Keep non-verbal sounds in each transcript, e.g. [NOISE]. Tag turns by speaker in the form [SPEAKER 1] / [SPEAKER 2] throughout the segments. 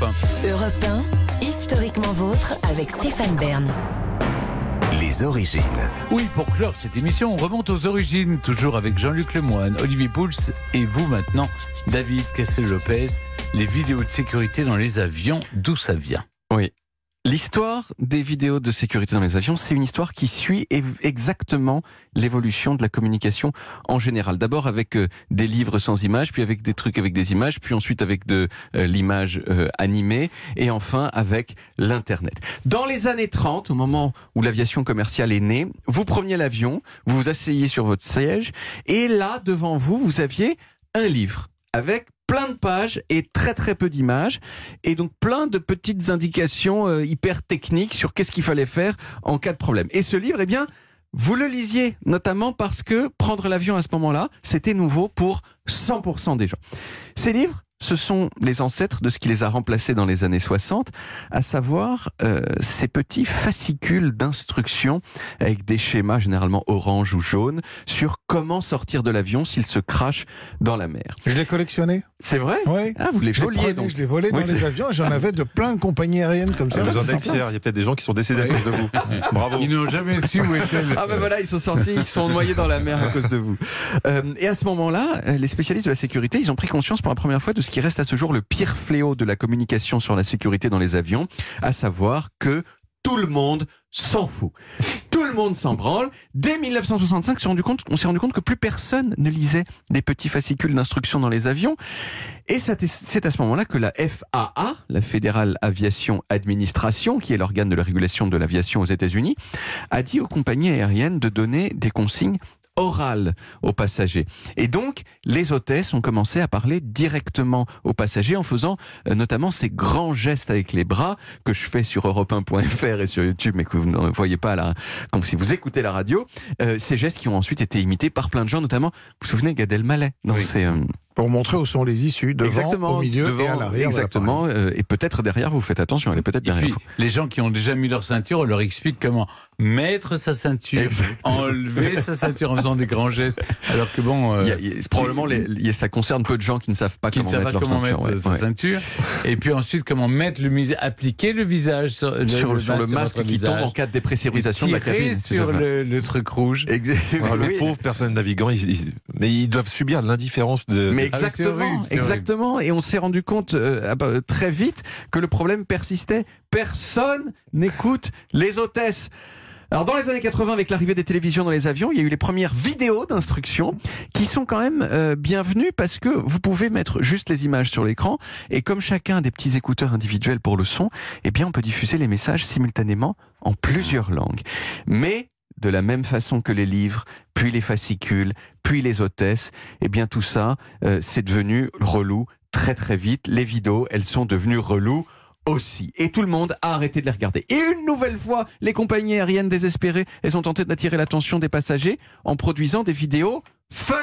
[SPEAKER 1] Europe 1, historiquement vôtre avec Stéphane Bern.
[SPEAKER 2] Les origines.
[SPEAKER 3] Oui, pour clore cette émission, on remonte aux origines, toujours avec Jean-Luc Lemoine, Olivier Pouls et vous maintenant, David Cassel-Lopez. Les vidéos de sécurité dans les avions, d'où ça vient?
[SPEAKER 4] Oui. L'histoire des vidéos de sécurité dans les avions, c'est une histoire qui suit exactement l'évolution de la communication en général. D'abord avec euh, des livres sans images, puis avec des trucs avec des images, puis ensuite avec de euh, l'image euh, animée, et enfin avec l'Internet. Dans les années 30, au moment où l'aviation commerciale est née, vous preniez l'avion, vous vous asseyez sur votre siège, et là, devant vous, vous aviez un livre avec plein de pages et très très peu d'images et donc plein de petites indications euh, hyper techniques sur qu'est-ce qu'il fallait faire en cas de problème. Et ce livre, eh bien, vous le lisiez notamment parce que prendre l'avion à ce moment-là, c'était nouveau pour 100% des gens. Ces livres, ce sont les ancêtres de ce qui les a remplacés dans les années 60, à savoir euh, ces petits fascicules d'instructions avec des schémas généralement orange ou jaune sur comment sortir de l'avion s'il se crache dans la mer.
[SPEAKER 5] Je l'ai collectionné.
[SPEAKER 4] C'est vrai?
[SPEAKER 5] Oui.
[SPEAKER 4] Ah, vous les
[SPEAKER 5] Je l'ai
[SPEAKER 4] voliez
[SPEAKER 5] prenais,
[SPEAKER 4] donc
[SPEAKER 5] je l'ai volé
[SPEAKER 4] Oui,
[SPEAKER 5] dans les avions et j'en avais de plein de compagnies aériennes comme ça.
[SPEAKER 6] vous en êtes fiers. Il y a peut-être des gens qui sont décédés
[SPEAKER 3] Oui.
[SPEAKER 6] à cause de vous. [LAUGHS] Bravo.
[SPEAKER 3] Ils n'ont jamais su où était le...
[SPEAKER 4] Ah ben voilà, ils sont sortis, ils sont noyés dans la mer à cause de vous. Euh, et à ce moment-là, euh, les spécialistes de la sécurité, ils ont pris conscience pour la première fois de ce qui reste à ce jour le pire fléau de la communication sur la sécurité dans les avions, à savoir que tout le monde s'en fout. [LAUGHS] Tout le monde s'en branle. Dès 1965, on s'est rendu compte, que plus personne ne lisait des petits fascicules d'instructions dans les avions. Et c'est à ce moment-là que la FAA, la Fédérale Aviation Administration, qui est l'organe de la régulation de l'aviation aux États-Unis, a dit aux compagnies aériennes de donner des consignes orales aux passagers. Et donc, les hôtesses ont commencé à parler directement aux passagers en faisant euh, notamment ces grands gestes avec les bras que je fais sur europe1.fr et sur YouTube, mais que vous ne voyez pas là, comme si vous écoutez la radio. Euh, ces gestes qui ont ensuite été imités par plein de gens, notamment, vous vous souvenez, Gad Elmaleh dans
[SPEAKER 3] Oui.
[SPEAKER 4] euh,
[SPEAKER 5] Pour montrer où sont les issues, devant,
[SPEAKER 4] exactement,
[SPEAKER 5] au milieu
[SPEAKER 4] devant,
[SPEAKER 5] et à l'arrière.
[SPEAKER 4] Exactement, euh, et peut-être derrière, vous faites attention, elle est peut-être
[SPEAKER 3] Et
[SPEAKER 4] derrière
[SPEAKER 3] puis, les gens qui ont déjà mis leur ceinture, on leur explique comment mettre sa ceinture,
[SPEAKER 4] Exactement.
[SPEAKER 3] enlever sa ceinture en faisant des grands gestes. Alors que bon, euh,
[SPEAKER 4] Il y a- il y a- probablement, les- il y a- ça concerne peu de gens qui ne savent pas
[SPEAKER 3] qui ne
[SPEAKER 4] comment
[SPEAKER 3] savent
[SPEAKER 4] mettre
[SPEAKER 3] pas
[SPEAKER 4] leur
[SPEAKER 3] comment
[SPEAKER 4] ceinture.
[SPEAKER 3] mettre
[SPEAKER 4] ouais,
[SPEAKER 3] sa
[SPEAKER 4] ouais.
[SPEAKER 3] ceinture. Et puis ensuite, comment mettre le appliquer le visage sur le,
[SPEAKER 4] sur, sur le masque
[SPEAKER 3] votre
[SPEAKER 4] qui tombe
[SPEAKER 3] visage.
[SPEAKER 4] en cas de dépressurisation de la cabine.
[SPEAKER 3] sur le, le truc rouge.
[SPEAKER 4] Exact-
[SPEAKER 6] Ah, le
[SPEAKER 4] oui.
[SPEAKER 6] pauvre personnel navigant, ils- ils- mais ils doivent subir l'indifférence de.
[SPEAKER 4] Mais
[SPEAKER 3] Ah oui,
[SPEAKER 4] exactement,
[SPEAKER 3] horrible,
[SPEAKER 4] exactement. Et on s'est rendu compte euh, ah bah, très vite que le problème persistait. Personne n'écoute les hôtesses. Alors dans les années 80, avec l'arrivée des télévisions dans les avions, il y a eu les premières vidéos d'instruction qui sont quand même euh, bienvenues parce que vous pouvez mettre juste les images sur l'écran et comme chacun a des petits écouteurs individuels pour le son, eh bien on peut diffuser les messages simultanément en plusieurs langues. Mais de la même façon que les livres, puis les fascicules, puis les hôtesses, eh bien tout ça, euh, c'est devenu relou très très vite. Les vidéos, elles sont devenues reloues aussi. Et tout le monde a arrêté de les regarder. Et une nouvelle fois, les compagnies aériennes désespérées, elles ont tenté d'attirer l'attention des passagers en produisant des vidéos fun.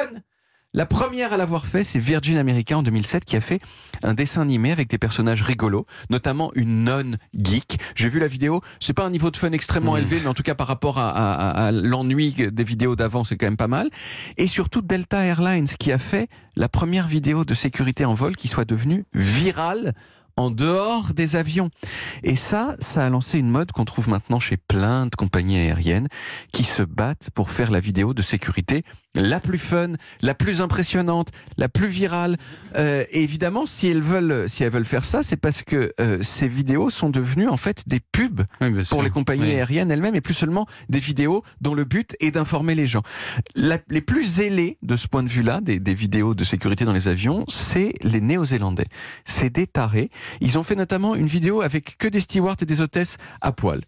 [SPEAKER 4] La première à l'avoir fait, c'est Virgin America en 2007 qui a fait un dessin animé avec des personnages rigolos, notamment une nonne geek. J'ai vu la vidéo, c'est pas un niveau de fun extrêmement
[SPEAKER 3] Mmh.
[SPEAKER 4] élevé, mais en tout cas par rapport à, à- à- à l'ennui des vidéos d'avant, c'est quand même pas mal. Et surtout Delta Airlines qui a fait la première vidéo de sécurité en vol qui soit devenue virale en dehors des avions. Et ça, ça a lancé une mode qu'on trouve maintenant chez plein de compagnies aériennes qui se battent pour faire la vidéo de sécurité la plus fun, la plus impressionnante, la plus virale. Euh, et évidemment, si elles veulent, si elles veulent faire ça, c'est parce que euh, ces vidéos sont devenues en fait des pubs
[SPEAKER 3] Oui,
[SPEAKER 4] pour les compagnies
[SPEAKER 3] Oui.
[SPEAKER 4] aériennes elles-mêmes et plus seulement des vidéos dont le but est d'informer les gens. La- les plus zélés de ce point de vue-là, des, des vidéos de sécurité dans les avions, c'est les Néo-Zélandais. C'est des tarés. Ils ont fait notamment une vidéo avec que des stewards et des hôtesses à poil.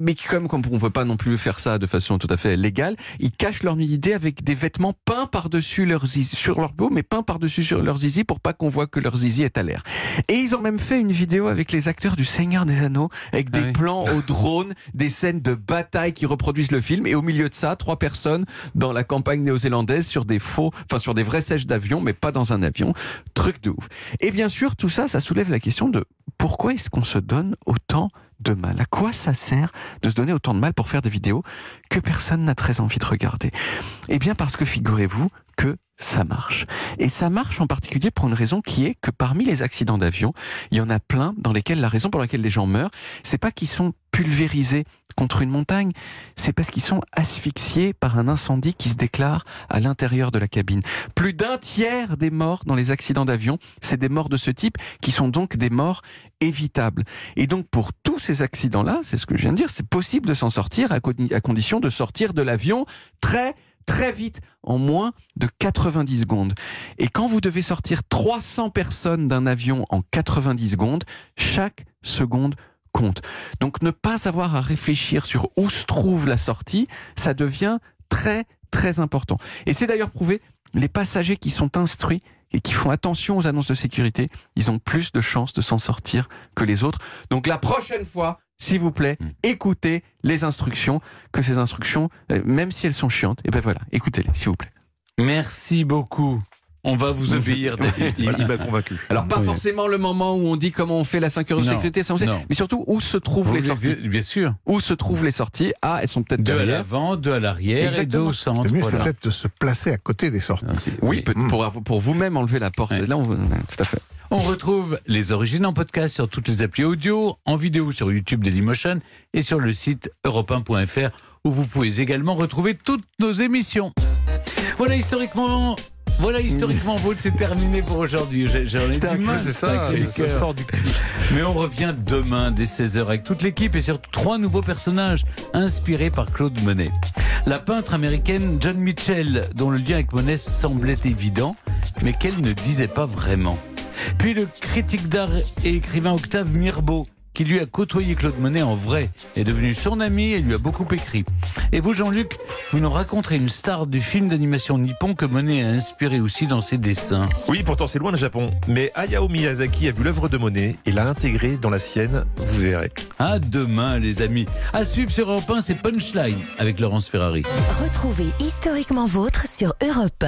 [SPEAKER 4] Mais qui, comme, comme on peut pas non plus faire ça de façon tout à fait légale, ils cachent leur nudité avec des vêtements peints par-dessus leur zizi, sur leur dos, mais peints par-dessus sur leur zizi pour pas qu'on voit que leur zizi est à l'air. Et ils ont même fait une vidéo avec les acteurs du Seigneur des Anneaux, avec
[SPEAKER 3] Ah
[SPEAKER 4] des
[SPEAKER 3] oui.
[SPEAKER 4] plans au drone, des scènes de bataille qui reproduisent le film, et au milieu de ça, trois personnes dans la campagne néo-zélandaise sur des faux, enfin sur des vrais sièges d'avion, mais pas dans un avion. Truc de ouf. Et bien sûr, tout ça, ça soulève la question de pourquoi est-ce qu'on se donne autant de mal. À quoi ça sert de se donner autant de mal pour faire des vidéos que personne n'a très envie de regarder? Eh bien parce que figurez-vous que ça marche. Et ça marche en particulier pour une raison qui est que parmi les accidents d'avion, il y en a plein dans lesquels la raison pour laquelle les gens meurent, c'est pas qu'ils sont pulvérisés contre une montagne, c'est parce qu'ils sont asphyxiés par un incendie qui se déclare à l'intérieur de la cabine. Plus d'un tiers des morts dans les accidents d'avion, c'est des morts de ce type qui sont donc des morts évitables. Et donc pour tous ces accidents-là, c'est ce que je viens de dire, c'est possible de s'en sortir à, à condition de sortir de l'avion très très vite, en moins de 90 secondes. Et quand vous devez sortir 300 personnes d'un avion en 90 secondes, chaque seconde compte. Donc ne pas avoir à réfléchir sur où se trouve la sortie, ça devient très très important. Et c'est d'ailleurs prouvé, les passagers qui sont instruits et qui font attention aux annonces de sécurité, ils ont plus de chances de s'en sortir que les autres. Donc la prochaine fois, s'il vous plaît,
[SPEAKER 3] Mm.
[SPEAKER 4] écoutez les instructions, que ces instructions, euh, même si elles sont chiantes, et ben voilà, écoutez-les, s'il vous plaît.
[SPEAKER 3] Merci beaucoup. On va vous obéir, David.
[SPEAKER 6] Il, il m'a convaincu.
[SPEAKER 4] Alors pas
[SPEAKER 5] Oui.
[SPEAKER 4] forcément le moment où on dit comment on fait la ceinture de
[SPEAKER 3] Non,
[SPEAKER 4] sécurité, ça on sait, mais surtout où se trouvent
[SPEAKER 3] Vous
[SPEAKER 4] les sorties.
[SPEAKER 3] Bien sûr.
[SPEAKER 4] Où se trouvent les sorties Ah, elles sont peut-être
[SPEAKER 3] Deux à l'avant, deux à l'arrière et deux au centre.
[SPEAKER 5] Le mieux, c'est peut-être de se placer à côté des sorties.
[SPEAKER 4] Oui, peut-
[SPEAKER 5] Mm.
[SPEAKER 4] pour, pour vous-même enlever la porte.
[SPEAKER 3] Ouais.
[SPEAKER 4] Là, on, tout à fait.
[SPEAKER 3] On retrouve les origines en podcast sur toutes les applis audio, en vidéo sur YouTube Dailymotion et sur le site europe1.fr où vous pouvez également retrouver toutes nos émissions. Voilà historiquement. Voilà historiquement vôtre, c'est terminé pour aujourd'hui. J'ai- J'en ai du
[SPEAKER 6] c'est ça, sort du.
[SPEAKER 3] Mais on revient demain dès 16h avec toute l'équipe et surtout trois nouveaux personnages inspirés par Claude Monet. La peintre américaine John Mitchell, dont le lien avec Monet semblait évident, mais qu'elle ne disait pas vraiment. Puis le critique d'art et écrivain Octave Mirbeau, qui lui a côtoyé Claude Monet en vrai, est devenu son ami et lui a beaucoup écrit. Et vous, Jean-Luc, vous nous raconterez une star du film d'animation nippon que Monet a inspiré aussi dans ses dessins.
[SPEAKER 6] Oui, pourtant c'est loin le Japon. Mais Hayao Miyazaki a vu l'œuvre de Monet et l'a intégrée dans la sienne. Vous verrez.
[SPEAKER 3] À demain, les amis. À suivre sur Europe 1, c'est Punchline avec Laurence Ferrari.
[SPEAKER 1] Retrouvez historiquement vôtre sur Europe 1.